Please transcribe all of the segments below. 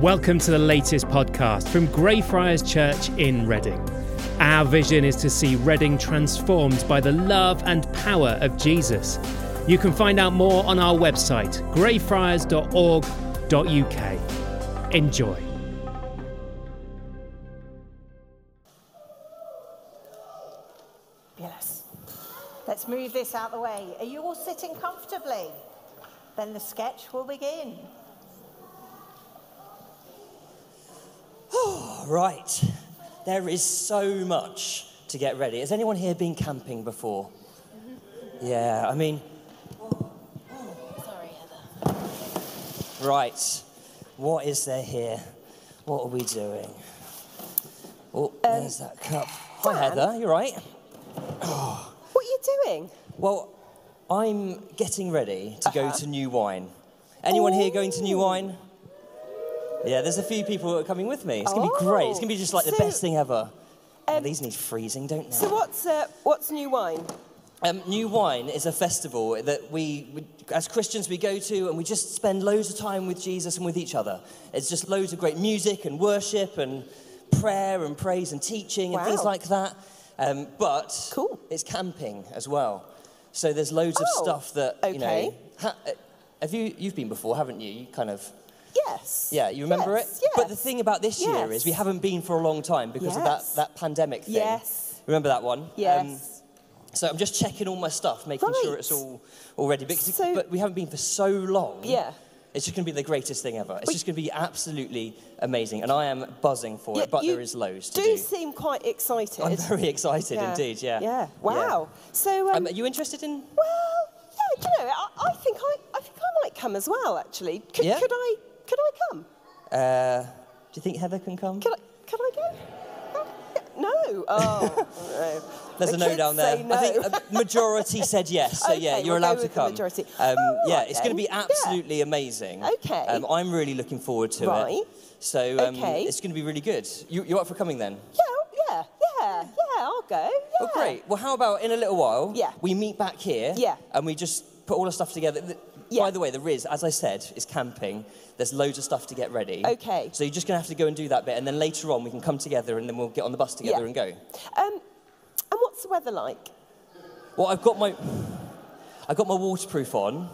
Welcome to the latest podcast from Greyfriars Church in Reading. Our vision is to see Reading transformed by the love and power of Jesus. You can find out more on our website, greyfriars.org.uk. Enjoy. Yes. Let's move this out of the way. Are you all sitting comfortably? Then the sketch will begin. Right. There is so much to get ready. Has anyone here been camping before? Yeah, I mean, Sorry, Heather. right. What is there here? What are we doing? Oh, Um, there's that cup. Hi, Dan? Heather. You're right? What are you doing? Well, I'm getting ready to go Uh-huh. to New Wine. Anyone here going to New Wine? Yeah, there's a few people that are coming with me. It's going to be great. It's going to be just like the So, best thing ever. Oh, um, these need freezing, don't they? So what's uh, what's new wine? Um, New Wine is a festival that we, we, as Christians, we go to and we just spend loads of time with Jesus and with each other. It's just loads of great music and worship and prayer and praise and teaching and things Wow. like that. Um, but Cool. it's camping as well. So there's loads of Oh, stuff that, you know. okay. Ha, uh, have you, you've been before, haven't you? You kind of, Yes. yeah, you remember Yes, it? But the thing about this year is we haven't been for a long time because of that, that pandemic thing. Yes. Remember that one? Um, Yes. so I'm just checking all my stuff, making sure it's all, all ready. Because, So- but we haven't been for so long. Yeah. It's just going to be the greatest thing ever. It's But- just going to be absolutely amazing. And I am buzzing for Yeah, it, but there is loads to do do. seem quite excited. I'm very excited indeed, yeah. Yeah. Wow. So, um, Um, are you interested in? well, yeah. You know, I, I think I, I think I might come as well. Actually, could, Yeah? could I? Could I come? Uh, do you think Heather can come? Could I? Could I go? Oh. No. Oh. no. There's The a no down there. no. I think a majority said yes, so yeah, you're we'll allowed to come. majority. Um, Oh, yeah, right it's going to be then. Yeah. absolutely amazing. Okay. Um, I'm really looking forward to Right. it. So um, Okay. it's going to be really good. You, you're up for coming then? Yeah, yeah, yeah, yeah. I'll go. Yeah. Well, great. Well, how about in a little while, Yeah. we meet back here Yeah. and we just put all the stuff together. Yeah. By the way, the Riz, as I said, is camping. There's loads of stuff to get ready. Okay. So you're just going to have to go and do that bit, and then later on we can come together and then we'll get on the bus together Yeah. and go. Um, and what's the weather like? Well, I've got my, I've got my waterproof on.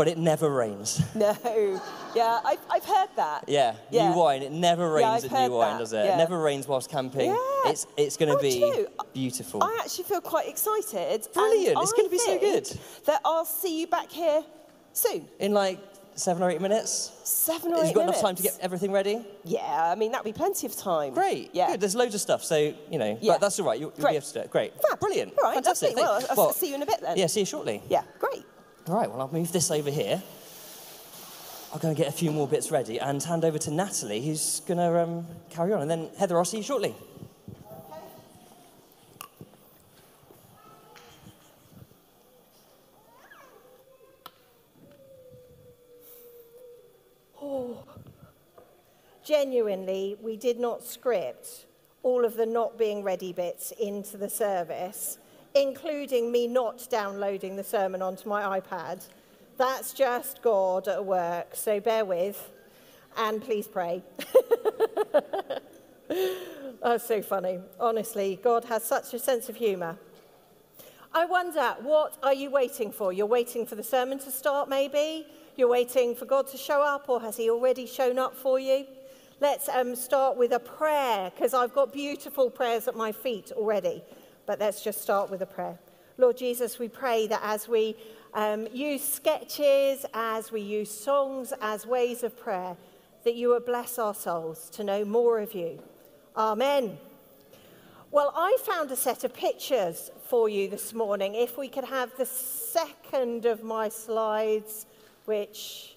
But it never rains. No. Yeah, I've, I've heard that. Yeah, Yeah. New Wine. It never rains Yeah, at New Wine, that, does it? yeah. It never rains whilst camping. Yeah. It's it's going to Oh, be you beautiful. I actually feel quite excited. Brilliant, it's gonna be so good. That I'll see you back here soon. In like seven or eight minutes. Seven or Have eight you got minutes. enough time to get everything ready? Yeah, I mean, that'll be plenty of time. Great. Yeah. Good. There's loads of stuff. So, you know, Yeah. but that's all right. You'll, you'll be able to do it. Great. Fab. Brilliant. All right, Fantastic. Well, I'll, I'll see you in a bit then. Yeah, see you shortly. Yeah, great. All right, well, I'll move this over here. I'll go and get a few more bits ready and hand over to Natalie, who's going to um, carry on. And then, Heather, I'll see you shortly. Oh, Genuinely, we did not script all of the not being ready bits into the service, including me not downloading the sermon onto my iPad. That's just God at work, so bear with and please pray. That's so funny. Honestly, God has such a sense of humour. I wonder, what are you waiting for? You're waiting for the sermon to start, maybe? You're waiting for God to show up, or has He already shown up for you? Let's um, start with a prayer, because I've got beautiful prayers at my feet already. But let's just start with a prayer. Lord Jesus, we pray that as we um, use sketches, as we use songs as ways of prayer, that you will bless our souls to know more of you. Amen. Well, I found a set of pictures for you this morning. If we could have the second of my slides, which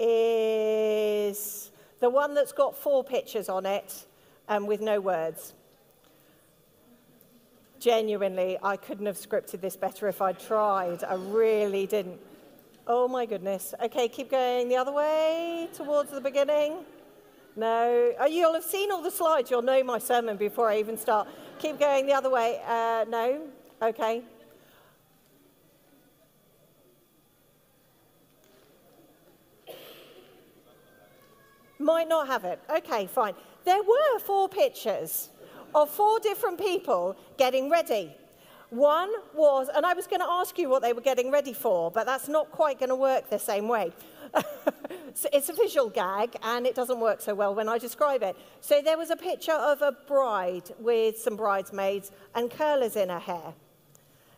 is the one that's got four pictures on it and with no words. Genuinely, I couldn't have scripted this better if I'd tried. I really didn't. Oh my goodness. Okay, keep going the other way towards the beginning. No. Oh, you'll have seen all the slides. You'll know my sermon before I even start. Keep going the other way. Uh, no. Okay. Might not have it. Okay, fine. There were four pictures of four different people getting ready. One was, and I was going to ask you what they were getting ready for, but that's not quite going to work the same way. so it's a visual gag, and it doesn't work so well when I describe it. So there was a picture of a bride with some bridesmaids and curlers in her hair.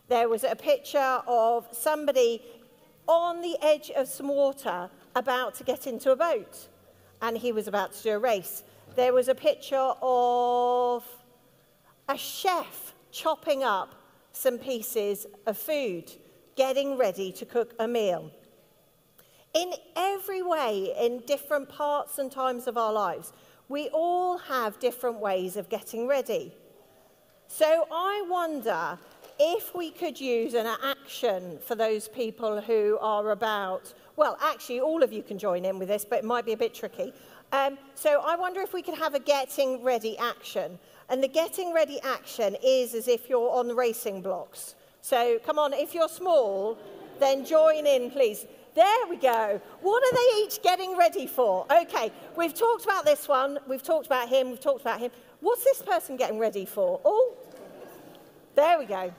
There was a picture of somebody on the edge of some water about to get into a boat, and he was about to do a race. There was a picture of a chef chopping up some pieces of food, getting ready to cook a meal. In every way, in different parts and times of our lives, we all have different ways of getting ready. So I wonder if we could use an action for those people who are about, well, actually, all of you can join in with this, but it might be a bit tricky. Um, so I wonder if we could have a getting ready action. And the getting ready action is as if you're on racing blocks. So come on, if you're small, then join in, please. There we go. What are they each getting ready for? Okay, we've talked about this one, we've talked about him, we've talked about him. What's this person getting ready for? Oh, there we go.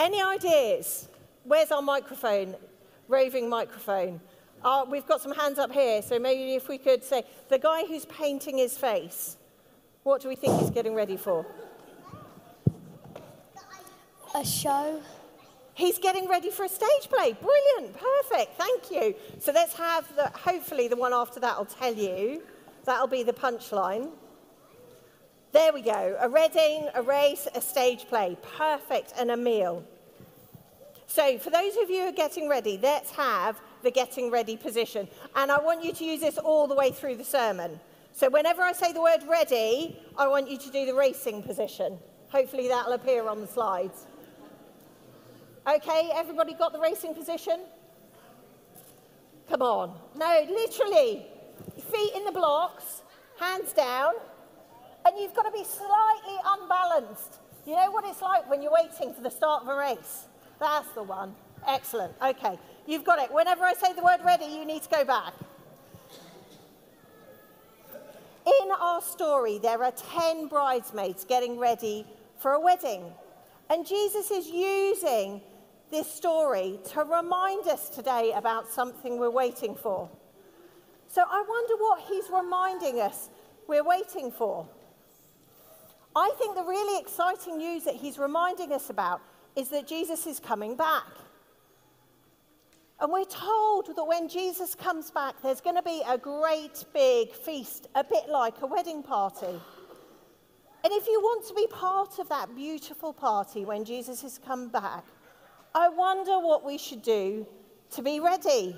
Any ideas? Where's our microphone? Roving microphone. Uh, we've got some hands up here, so maybe if we could say, the guy who's painting his face, what do we think he's getting ready for? A show. He's getting ready for a stage play. Brilliant, perfect, thank you. So let's have the, hopefully the one after that will tell you. That'll be the punchline. There we go. A reading, a race, a stage play. Perfect, and a meal. So, for those of you who are getting ready, let's have the getting ready position. And I want you to use this all the way through the sermon. So, whenever I say the word ready, I want you to do the racing position. Hopefully, that'll appear on the slides. Okay, everybody got the racing position? Come on. No, literally. Feet in the blocks, hands down, and you've got to be slightly unbalanced. You know what it's like when you're waiting for the start of a race? That's the one. Excellent. Okay, you've got it. Whenever I say the word ready, you need to go back. In our story, there are 10 bridesmaids getting ready for a wedding. And Jesus is using this story to remind us today about something we're waiting for. So I wonder what he's reminding us we're waiting for. I think the really exciting news that he's reminding us about is that Jesus is coming back. And we're told that when Jesus comes back, there's going to be a great big feast, a bit like a wedding party. And if you want to be part of that beautiful party when Jesus has come back, I wonder what we should do to be ready.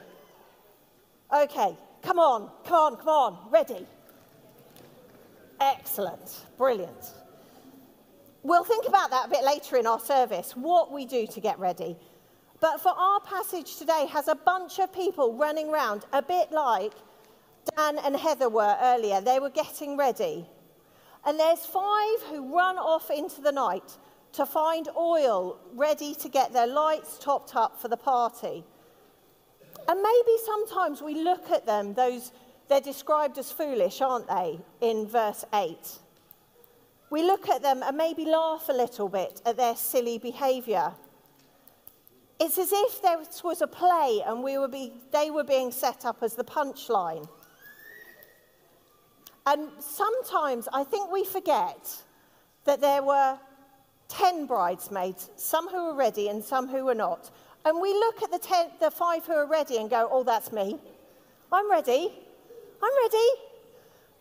Okay, come on, come on, come on, ready. Excellent, brilliant. We'll think about that a bit later in our service, what we do to get ready. But for our passage today has a bunch of people running around, a bit like Dan and Heather were earlier. They were getting ready. And there's five who run off into the night to find oil ready to get their lights topped up for the party. And maybe sometimes we look at them, those they're described as foolish, aren't they, in verse 8. We look at them and maybe laugh a little bit at their silly behavior. It's as if there was a play and we were be, they were being set up as the punchline. And sometimes I think we forget that there were 10 bridesmaids, some who were ready and some who were not. And we look at the, ten, the five who are ready and go, oh, that's me. I'm ready. I'm ready.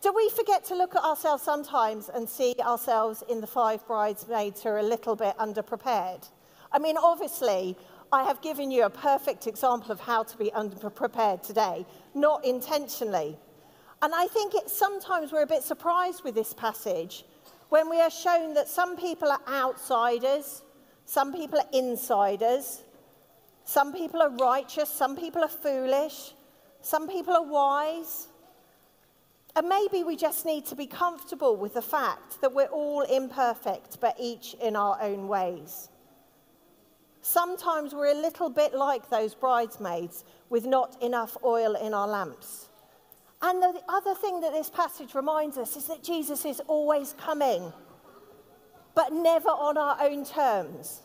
Do we forget to look at ourselves sometimes and see ourselves in the five bridesmaids who are a little bit underprepared? I mean, obviously, I have given you a perfect example of how to be underprepared today, not intentionally. And I think it, sometimes we're a bit surprised with this passage when we are shown that some people are outsiders, some people are insiders, some people are righteous, some people are foolish, some people are wise. And maybe we just need to be comfortable with the fact that we're all imperfect, but each in our own ways. Sometimes we're a little bit like those bridesmaids with not enough oil in our lamps. And the other thing that this passage reminds us is that Jesus is always coming, but never on our own terms.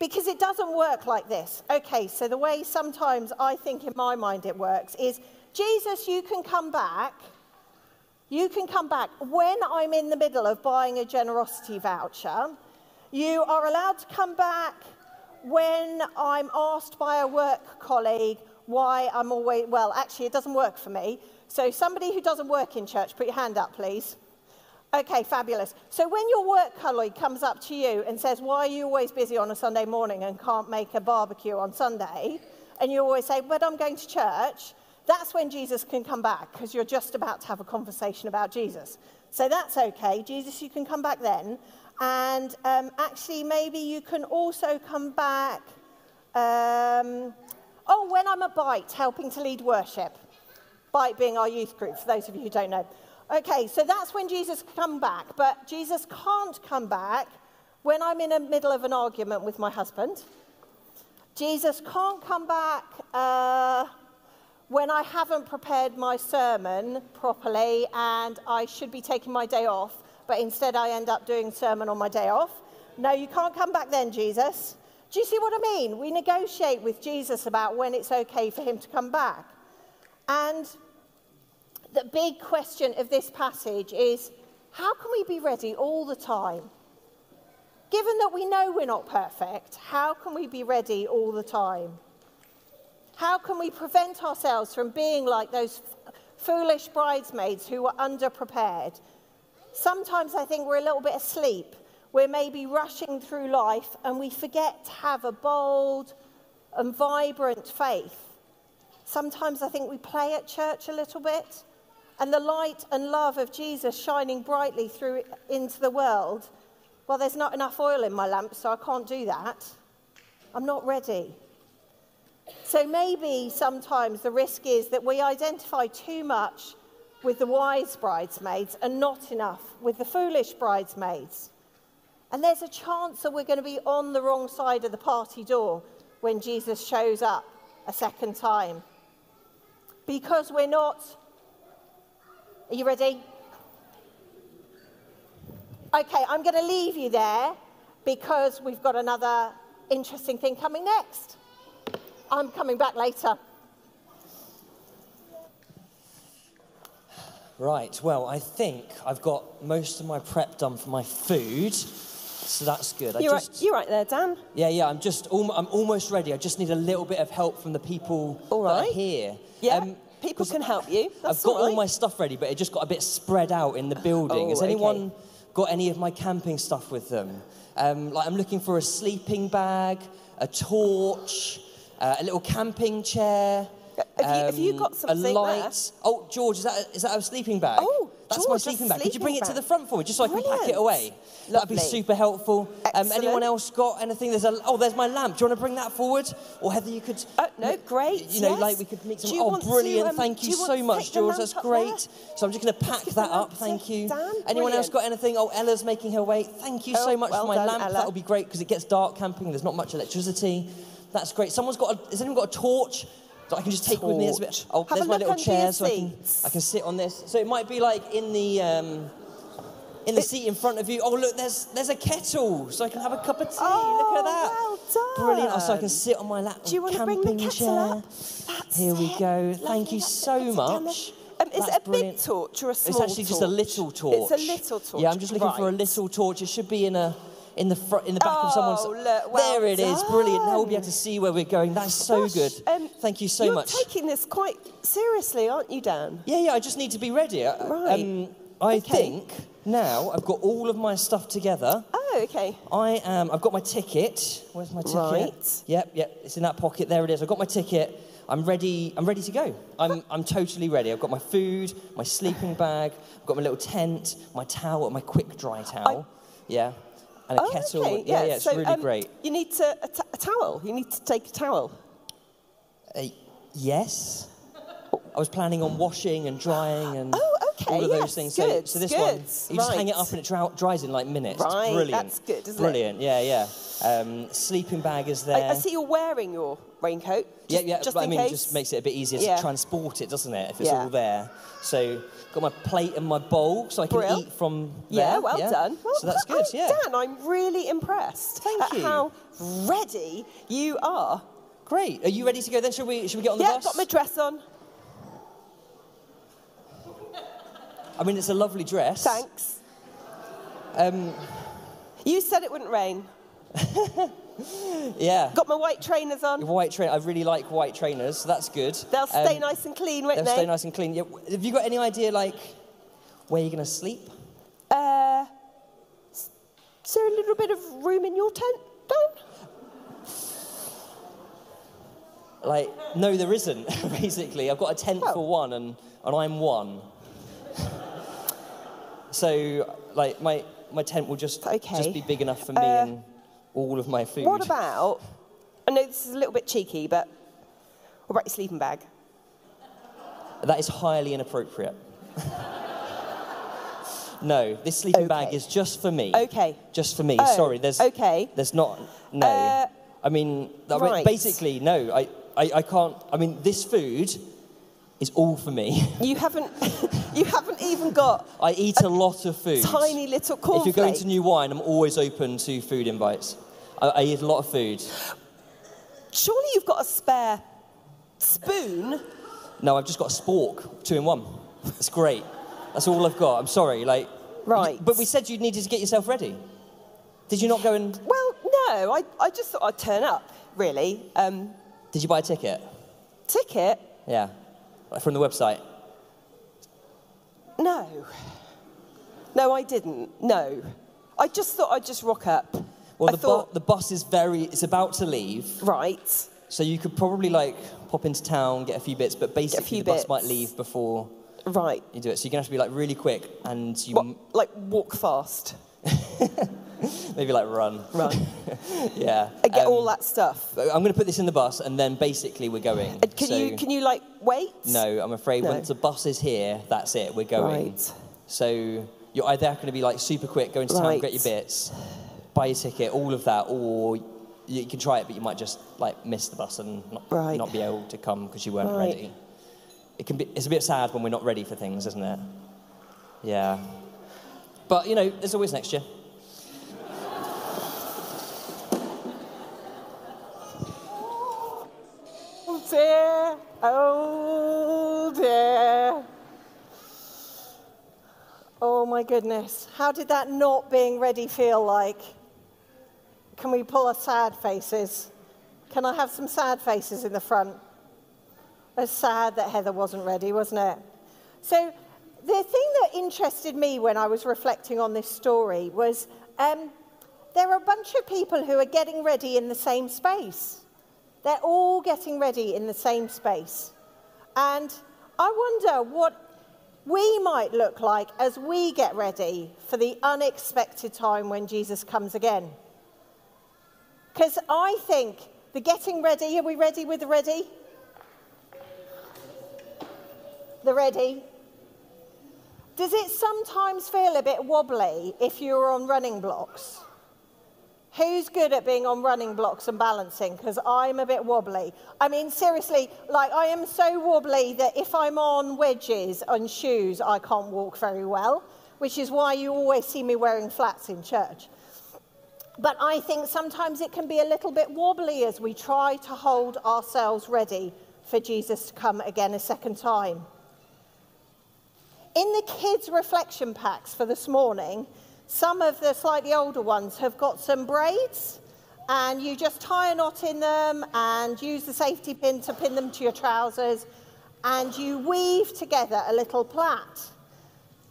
Because it doesn't work like this. Okay, so the way sometimes I think in my mind it works is Jesus, you can come back. You can come back when I'm in the middle of buying a generosity voucher. You are allowed to come back when I'm asked by a work colleague why I'm always, well, actually, it doesn't work for me. So, somebody who doesn't work in church, put your hand up, please. Okay, fabulous. So when your work colleague comes up to you and says, Why are you always busy on a Sunday morning and can't make a barbecue on Sunday? And you always say, But I'm going to church. That's when Jesus can come back because you're just about to have a conversation about Jesus. So that's okay. Jesus, you can come back then. And um, actually, maybe you can also come back. Um, oh, when I'm a Bite helping to lead worship. Bite being our youth group, for those of you who don't know. Okay, so that's when Jesus come back, but Jesus can't come back when I'm in the middle of an argument with my husband. Jesus can't come back uh, when I haven't prepared my sermon properly and I should be taking my day off, but instead I end up doing sermon on my day off. No, you can't come back then, Jesus. Do you see what I mean? We negotiate with Jesus about when it's okay for him to come back. And the big question of this passage is how can we be ready all the time? Given that we know we're not perfect, how can we be ready all the time? How can we prevent ourselves from being like those foolish bridesmaids who were underprepared? Sometimes I think we're a little bit asleep. We're maybe rushing through life and we forget to have a bold and vibrant faith. Sometimes I think we play at church a little bit and the light and love of Jesus shining brightly through into the world, well, there's not enough oil in my lamp, so I can't do that. I'm not ready. So maybe sometimes the risk is that we identify too much with the wise bridesmaids and not enough with the foolish bridesmaids. And there's a chance that we're going to be on the wrong side of the party door when Jesus shows up a second time. Because we're not are you ready? Okay, I'm going to leave you there because we've got another interesting thing coming next. I'm coming back later. Right, well, I think I've got most of my prep done for my food, so that's good. You're, just, right, you're right there, Dan. Yeah, yeah, I'm just, I'm almost ready. I just need a little bit of help from the people all right. that are here. Yeah. Um, people can help you. That's I've got all, right. all, my stuff ready, but it just got a bit spread out in the building. Oh, Has anyone okay. got any of my camping stuff with them? Um, like I'm looking for a sleeping bag, a torch, uh, a little camping chair. Have, you, have you got um, something A light. there? Oh, George, is that a, is that a sleeping bag? Oh, that's George, my sleeping bag. Could you bring it to the front for me, just so I can pack it Brilliant. away? That'd be super helpful. Um, anyone else got anything? There's a oh, there's my lamp. Do you want to bring that forward? Or Heather, you could. Oh, no, great, You know, yes. like we could make some. Do you Oh, want to, brilliant! um, Thank you, you so much, George. That's great. there? So I'm just going to pack that up. Thank you. Dan. Anyone else got anything? Oh, Ella's making her way. Thank you Oh, so much well for my done, lamp. Ella. That'll be great because it gets dark camping. There's not much electricity. That's great. Someone's got. A, has anyone got a torch? That I can just take with me as a bit. Oh, there's my little chair, so I can. I can sit on this. So it might be like in the um, in the seat in front of you. Oh, look, there's there's a kettle, so I can have a cup of tea. Oh, look at that. well done. Brilliant. Oh, so I can sit on my lap. Do you want to bring the kettle chair. up? That's Here we it. go. Lovely, Thank you so Put it down there. much. Um, is That's it a brilliant. big torch or a small It's actually just a little torch. It's a little torch. Yeah, I'm just looking for a little torch. It should be in a in the front in the back of someone's. Oh, look, well there it is. Brilliant. Now we'll be able to see where we're going. That's so Gosh, good. um, Thank you so much. you're taking this quite seriously, aren't you, Dan? Yeah, yeah. I just need to be ready. I- Right. Um, I Okay. think now I've got all of my stuff together. Oh, okay. I am. I've got my ticket. Where's my ticket? Right. Yep, yep. It's in that pocket. There it is. I've got my ticket. I'm ready. I'm ready to go. I'm. I'm totally ready. I've got my food, my sleeping bag. I've got my little tent, my towel, my quick dry towel. yeah, and a Oh, kettle. okay. Yeah, yeah. It's so, really um, great. You need to, a, towel. You need to take a towel. Uh, yes. I was planning on washing and drying and. Oh, Okay, all of those yes, things. good, so, so this one, good, you just hang it up and it dry, dries in like minutes. Right, brilliant. that's good, isn't it? Brilliant, yeah, yeah. Um, sleeping bag is there. I, I see you're wearing your raincoat. Yeah, just- yeah, Just but I mean, it just makes it a bit easier Yeah. to transport it, doesn't it? If it's Yeah. all there. So, got my plate and my bowl, so I can Brill. eat from there. Yeah, well done. Well, so that's good. Oh, Yeah, Dan, I'm really impressed Thank at you. how ready you are. great. Are you ready to go then? Should we? Should we get on the bus? yeah, got my dress on. I mean, it's a lovely dress. Thanks. Um, you said it wouldn't rain. Yeah. Got my white trainers on. White train. I really like white trainers, so that's good. They'll stay Um, nice and clean, won't They'll they? stay nice and clean. Yeah. Have you got any idea, like, where you're going to sleep? Uh, is there a little bit of room in your tent, Dan? Like, no, there isn't. Basically, I've got a tent Oh. for one, and and I'm one. so, like, my my tent will just Okay. just be big enough for me Uh, and all of my food. What about? I know this is a little bit cheeky, but what about your sleeping bag? That is highly inappropriate. no, this sleeping bag is just for me. Okay. Just for me. Oh, Sorry, there's okay. There's not. No. Uh, I mean, right. basically, no. I, I, I can't. I mean, this food is all for me. You haven't, you haven't even got I eat a lot of food. tiny little If you're going to New Wine, I'm always open to food invites. I, I eat a lot of food. Surely you've got a spare spoon. No, I've just got a spork, two in one. That's great. That's all I've got. I'm sorry. Like, Right. But we said you needed to get yourself ready. Did you not go and? Well, no, I, I just thought I'd turn up, really. Um, Did you buy a ticket? ticket? Yeah, like from the website. No. No, I didn't. No. I just thought I'd just rock up. Well, I the, thought, bu- the bus is very. It's about to leave, right. so you could probably like pop into town, get a few bits, but basically few the bus bits. might leave before Right. you do it. So you're gonna have to be like really quick, and you What, m- like walk fast, maybe like run. run, Yeah. and get Um, all that stuff. I'm going to put this in the bus, and then basically we're going. And can So- you can you like wait? No, I'm afraid No. once the bus is here, that's it. We're going. Right. So you're either going to be like super quick, go into town, Right. get your bits, buy your ticket, all of that, or you can try it, but you might just like miss the bus and not, Right. not be able to come because you weren't Right. ready. It can be. It's a bit sad when we're not ready for things, isn't it? Yeah. But you know, there's always next year. Oh dear, oh dear. Oh my goodness, how did that not being ready feel like? Can we pull our sad faces? Can I have some sad faces in the front? It's sad that Heather wasn't ready, wasn't it? So, the thing that interested me when I was reflecting on this story was um, there are a bunch of people who are getting ready in the same space. They're all getting ready in the same space. And I wonder what we might look like as we get ready for the unexpected time when Jesus comes again. Because I think the getting ready, are we ready with the ready? The ready. Does it sometimes feel a bit wobbly if you're on running blocks? Who's good at being on running blocks and balancing? Because I'm a bit wobbly. I mean, seriously, like I am so wobbly that if I'm on wedges and shoes, I can't walk very well, which is why you always see me wearing flats in church. But I think sometimes it can be a little bit wobbly as we try to hold ourselves ready for Jesus to come again a second time. In the kids' reflection packs for this morning, some of the slightly older ones have got some braids, and you just tie a knot in them and use the safety pin to pin them to your trousers, and you weave together a little plait.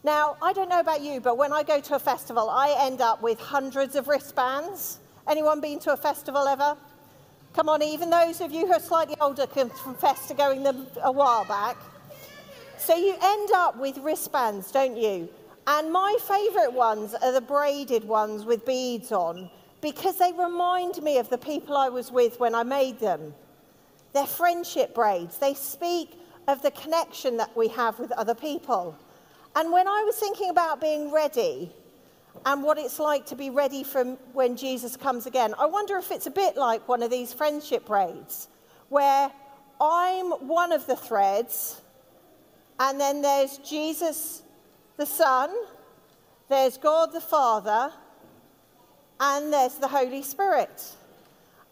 Now, I don't know about you, but when I go to a festival, I end up with hundreds of wristbands. Anyone been to a festival ever? Come on, even those of you who are slightly older can confess to going them a while back. So you end up with wristbands, don't you? And my favourite ones are the braided ones with beads on because they remind me of the people I was with when I made them. They're friendship braids. They speak of the connection that we have with other people. And when I was thinking about being ready and what it's like to be ready for when Jesus comes again, I wonder if it's a bit like one of these friendship braids where I'm one of the threads, and then there's Jesus the Son, there's God the Father, and there's the Holy Spirit.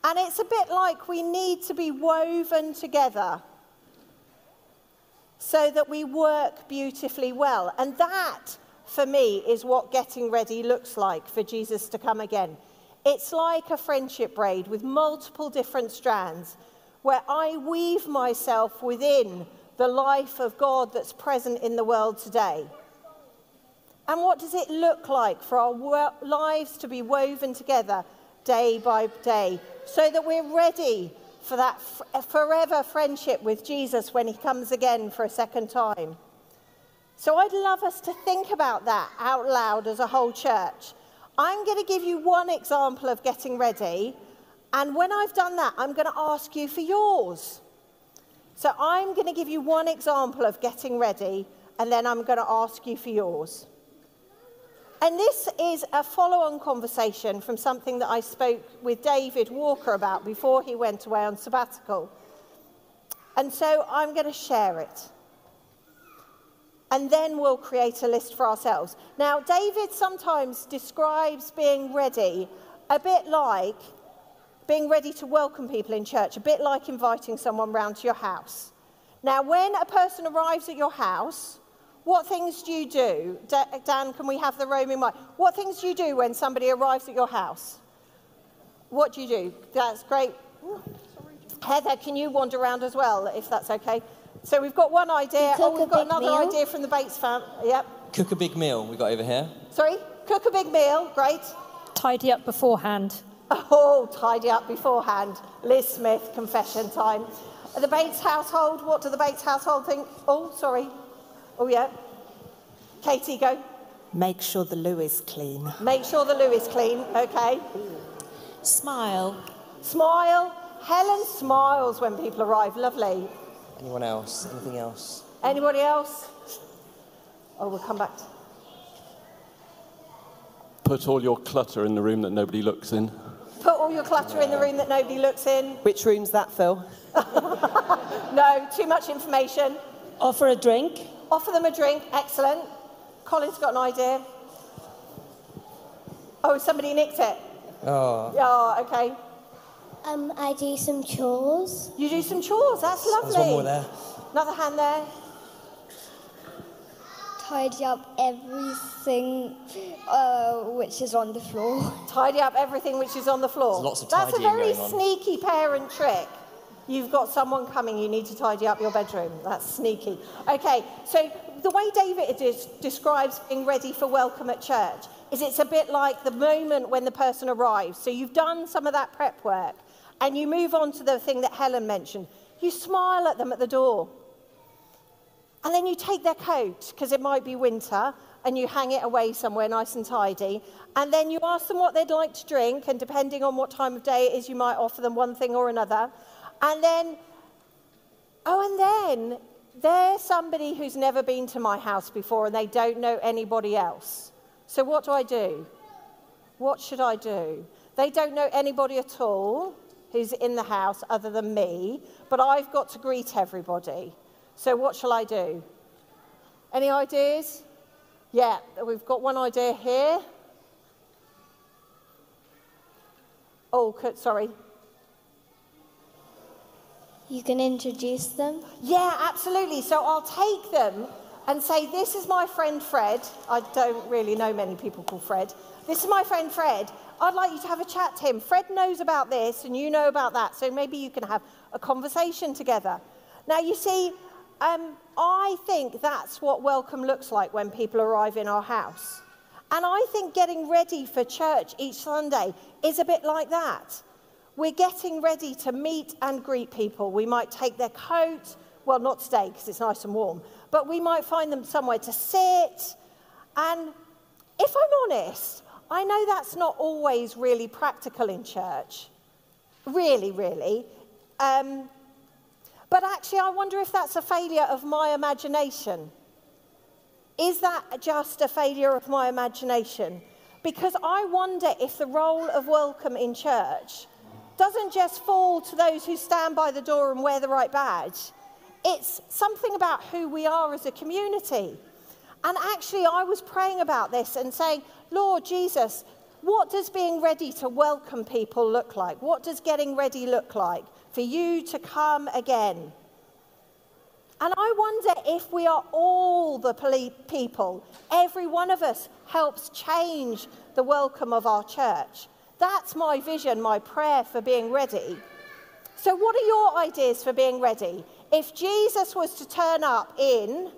And it's a bit like we need to be woven together so that we work beautifully well. And that, for me, is what getting ready looks like for Jesus to come again. It's like a friendship braid with multiple different strands where I weave myself within the life of God that's present in the world today. And what does it look like for our lives to be woven together day by day so that we're ready for that forever friendship with Jesus when he comes again for a second time? So I'd love us to think about that out loud as a whole church. I'm going to give you one example of getting ready, and when I've done that, I'm going to ask you for yours. So I'm going to give you one example of getting ready, and then I'm going to ask you for yours. And this is a follow on conversation from something that I spoke with David Walker about before he went away on sabbatical. And so I'm going to share it. And then we'll create a list for ourselves. Now, David sometimes describes being ready a bit like being ready to welcome people in church, a bit like inviting someone round to your house. Now, when a person arrives at your house, what things do you do? Dan, can we have the roaming mic? What things do you do when somebody arrives at your house? What do you do? That's great. Heather, can you wander around as well, if that's okay? So we've got one idea. Oh, we've got another meal. idea from the Bates family. Yep. Cook a big meal we got over here. Sorry? Cook a big meal. Great. Tidy up beforehand. Oh, tidy up beforehand. Liz Smith, confession time. The Bates household, what do the Bates household think? Oh, sorry. Oh, yeah. Katie, go. Make sure the loo is clean. Make sure the loo is clean, okay. Smile. Smile. Helen smiles when people arrive. Lovely. Anyone else? Anything else? Anybody else? Oh, we'll come back. To... Put all your clutter in the room that nobody looks in. Put all your clutter in the room that nobody looks in. Which room's that, Phil? no, too much information. Offer a drink. Offer them a drink. Excellent. Colin's got an idea. Oh, somebody nicked it. Oh. Oh, okay. Um, I do some chores. You do some chores. That's lovely. There's one more there. Another hand there. Tidy up everything uh, which is on the floor. Tidy up everything which is on the floor. There's lots of That's a very going sneaky parent trick. You've got someone coming, you need to tidy up your bedroom. That's sneaky. Okay, so the way David describes being ready for welcome at church is it's a bit like the moment when the person arrives. So you've done some of that prep work and you move on to the thing that Helen mentioned. You smile at them at the door. And then you take their coat, because it might be winter, and you hang it away somewhere nice and tidy. And then you ask them what they'd like to drink, and depending on what time of day it is, you might offer them one thing or another. And then, oh, and then they're somebody who's never been to my house before and they don't know anybody else. So what do I do? What should I do? They don't know anybody at all who's in the house other than me, but I've got to greet everybody. So what shall I do? Any ideas? Yeah, we've got one idea here. Oh, sorry. You can introduce them? Yeah, absolutely. So I'll take them and say, This is my friend Fred. I don't really know many people called Fred. This is my friend Fred. I'd like you to have a chat to him. Fred knows about this and you know about that, so maybe you can have a conversation together. Now, you see, um, I think that's what welcome looks like when people arrive in our house. And I think getting ready for church each Sunday is a bit like that. We're getting ready to meet and greet people. We might take their coat, well, not today because it's nice and warm, but we might find them somewhere to sit. And if I'm honest, I know that's not always really practical in church. Really, really. Um, but actually, I wonder if that's a failure of my imagination. Is that just a failure of my imagination? Because I wonder if the role of welcome in church doesn't just fall to those who stand by the door and wear the right badge. It's something about who we are as a community. And actually, I was praying about this and saying, Lord Jesus, what does being ready to welcome people look like? What does getting ready look like for you to come again? And I wonder if we are all the people, every one of us helps change the welcome of our church. That's my vision, my prayer for being ready. So, what are your ideas for being ready? If Jesus was to turn up in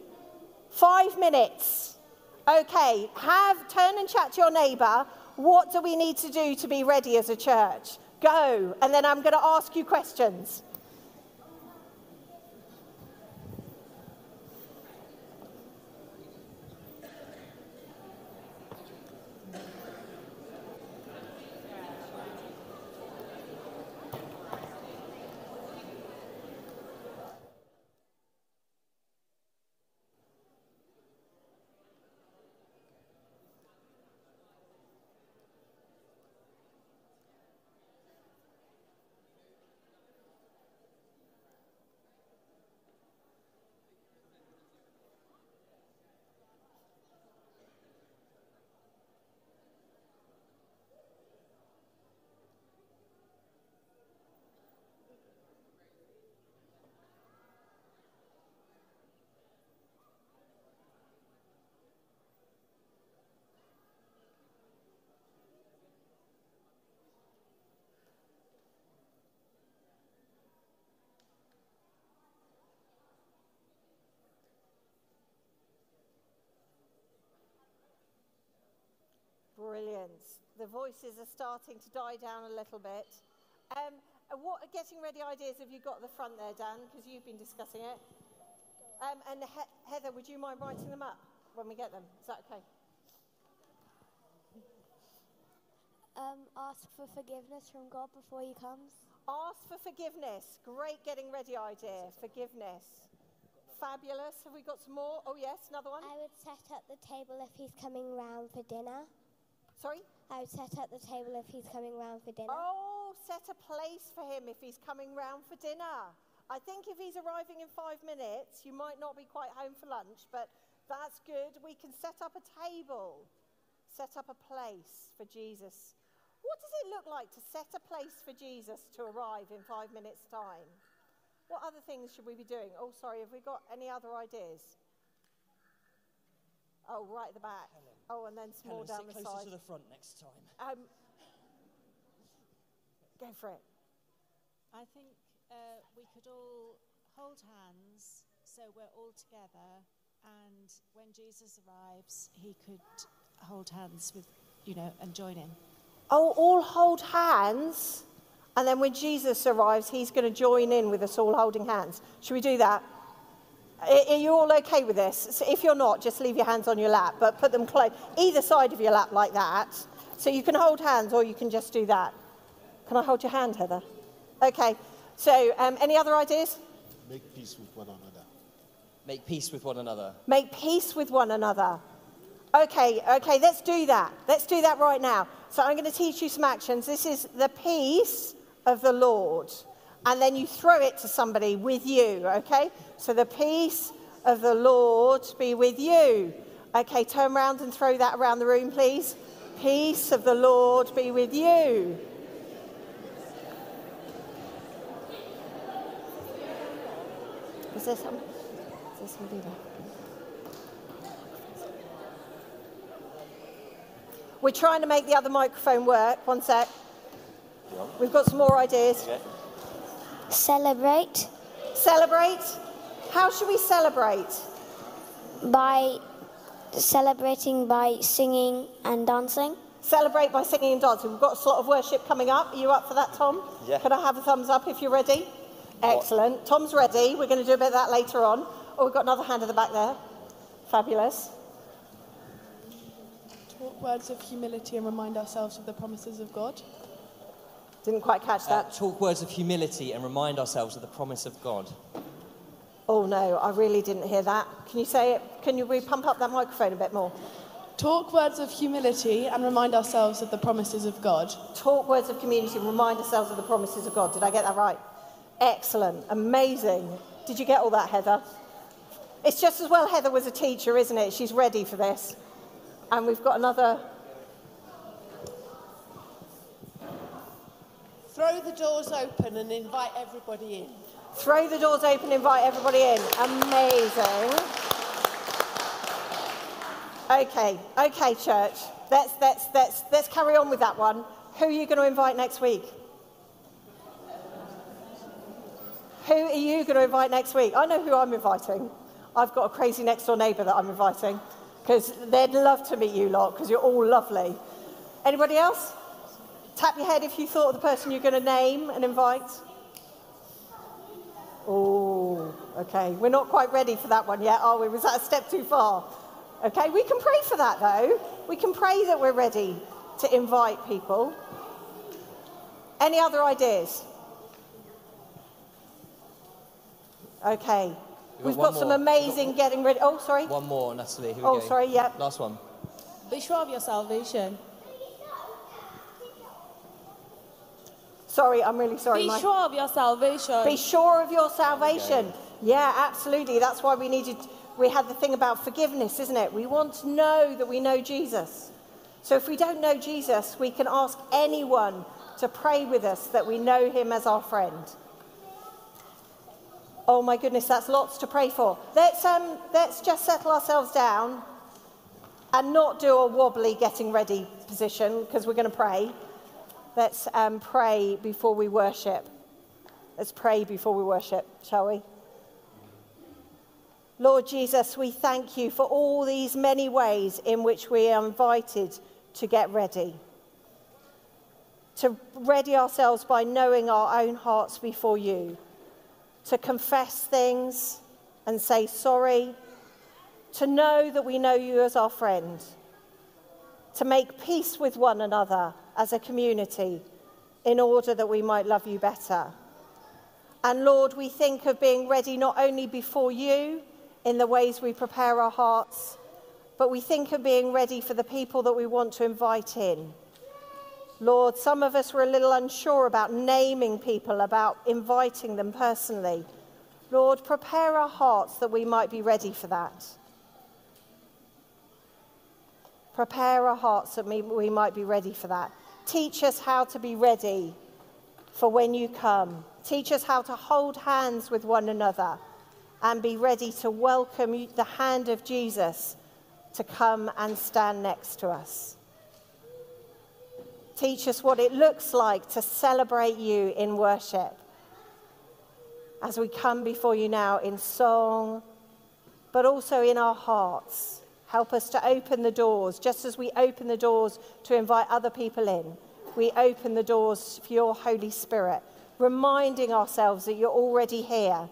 five minutes, okay, have turn and chat to your neighbour. What do we need to do to be ready as a church? Go, and then I'm going to ask you questions. Brilliant. The voices are starting to die down a little bit. Um, what getting ready ideas have you got at the front there, Dan? Because you've been discussing it. Um, and he- Heather, would you mind writing them up when we get them? Is that okay? Um, ask for forgiveness from God before He comes. Ask for forgiveness. Great getting ready idea. Forgiveness. Fabulous. Have we got some more? Oh, yes, another one. I would set up the table if He's coming round for dinner. Sorry? I would set up the table if He's coming round for dinner. Oh, set a place for him if he's coming round for dinner. I think if he's arriving in five minutes, you might not be quite home for lunch, but that's good. We can set up a table, set up a place for Jesus. What does it look like to set a place for Jesus to arrive in five minutes' time? What other things should we be doing? Oh, sorry, have we got any other ideas? Oh, right at the back. Oh, and then some more Helen, down sit the closer side. to the front next time. Um, go for it. I think uh, we could all hold hands so we're all together, and when Jesus arrives, he could hold hands with, you know, and join in. Oh, all hold hands. And then when Jesus arrives, he's going to join in with us all holding hands. Should we do that? Are are you all okay with this? So if you're not, just leave your hands on your lap, but put them close, either side of your lap like that. So you can hold hands or you can just do that. Can I hold your hand, Heather? Okay. So, um, any other ideas? Make peace with one another. Make peace with one another. Make peace with one another. Okay, okay, let's do that. Let's do that right now. So I'm going to teach you some actions. This is the peace of the Lord. And then you throw it to somebody with you, okay? So the peace of the Lord be with you. Okay, turn around and throw that around the room, please. Peace of the Lord be with you. Is there some? Is there somebody there? We're trying to make the other microphone work. One sec. We've got some more ideas. Celebrate Celebrate. How should we celebrate? by celebrating by singing and dancing. Celebrate by singing and dancing. We've got a slot of worship coming up. Are you up for that, Tom? Yeah. Could I have a thumbs up if you're ready? Excellent. Tom's ready. We're going to do a bit of that later on. Oh, we've got another hand at the back there. Fabulous. Talk words of humility and remind ourselves of the promises of God. Didn't quite catch Uh, that. talk words of humility and remind ourselves of the promise of God. Oh no, I really didn't hear that. Can you say it? Can you re- pump up that microphone a bit more? Talk words of humility and remind ourselves of the promises of God. Talk words of community and remind ourselves of the promises of God. Did I get that right? Excellent. Amazing. Did you get all that, Heather? It's just as well Heather was a teacher, isn't it? She's ready for this. And we've got another. Throw the doors open and invite everybody in. Throw the doors open, and invite everybody in. Amazing. Okay, okay, church. Let's, let's, let's, let's carry on with that one. Who are you going to invite next week? Who are you going to invite next week? I know who I'm inviting. I've got a crazy next door neighbour that I'm inviting because they'd love to meet you lot because you're all lovely. Anybody else? Tap your head if you thought of the person you're going to name and invite. Oh, okay. We're not quite ready for that one yet, are we? Was that a step too far? Okay, we can pray for that though. We can pray that we're ready to invite people. Any other ideas? Okay. We've got, one some more. amazing getting ready. Oh, sorry. One more, Natalie. Here we Oh, go. sorry, yeah. Last one. Be sure of your salvation. Sorry, I'm really sorry. Be Mike. sure of your salvation. Be sure of your salvation. Yeah, absolutely. That's why we needed, we had the thing about forgiveness, isn't it? We want to know that we know Jesus. So if we don't know Jesus, we can ask anyone to pray with us that we know him as our friend. Oh my goodness, that's lots to pray for. Let's, um, let's just settle ourselves down and not do a wobbly getting ready position because we're going to pray. Let's um, pray before we worship. Let's pray before we worship, shall we? Lord Jesus, we thank you for all these many ways in which we are invited to get ready. To ready ourselves by knowing our own hearts before you. To confess things and say sorry. To know that we know you as our friend. To make peace with one another as a community in order that we might love you better. And Lord, we think of being ready not only before you in the ways we prepare our hearts, but we think of being ready for the people that we want to invite in. Lord, some of us were a little unsure about naming people, about inviting them personally. Lord, prepare our hearts that we might be ready for that. Prepare our hearts that we, might be ready for that. Teach us how to be ready for when you come. Teach us how to hold hands with one another and be ready to welcome the hand of Jesus to come and stand next to us. Teach us what it looks like to celebrate you in worship as we come before you now in song, but also in our hearts. Help us to open the doors, just as we open the doors to invite other people in. We open the doors for your Holy Spirit, reminding ourselves that you're already here,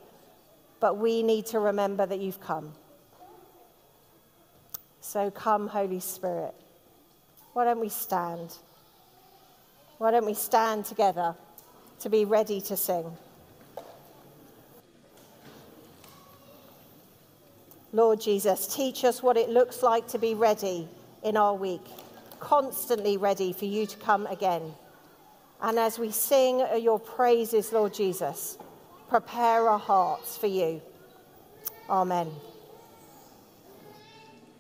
but we need to remember that you've come. So come, Holy Spirit. Why don't we stand? Why don't we stand together to be ready to sing? Lord Jesus, teach us what it looks like to be ready in our week, constantly ready for you to come again. And as we sing your praises, Lord Jesus, prepare our hearts for you. Amen.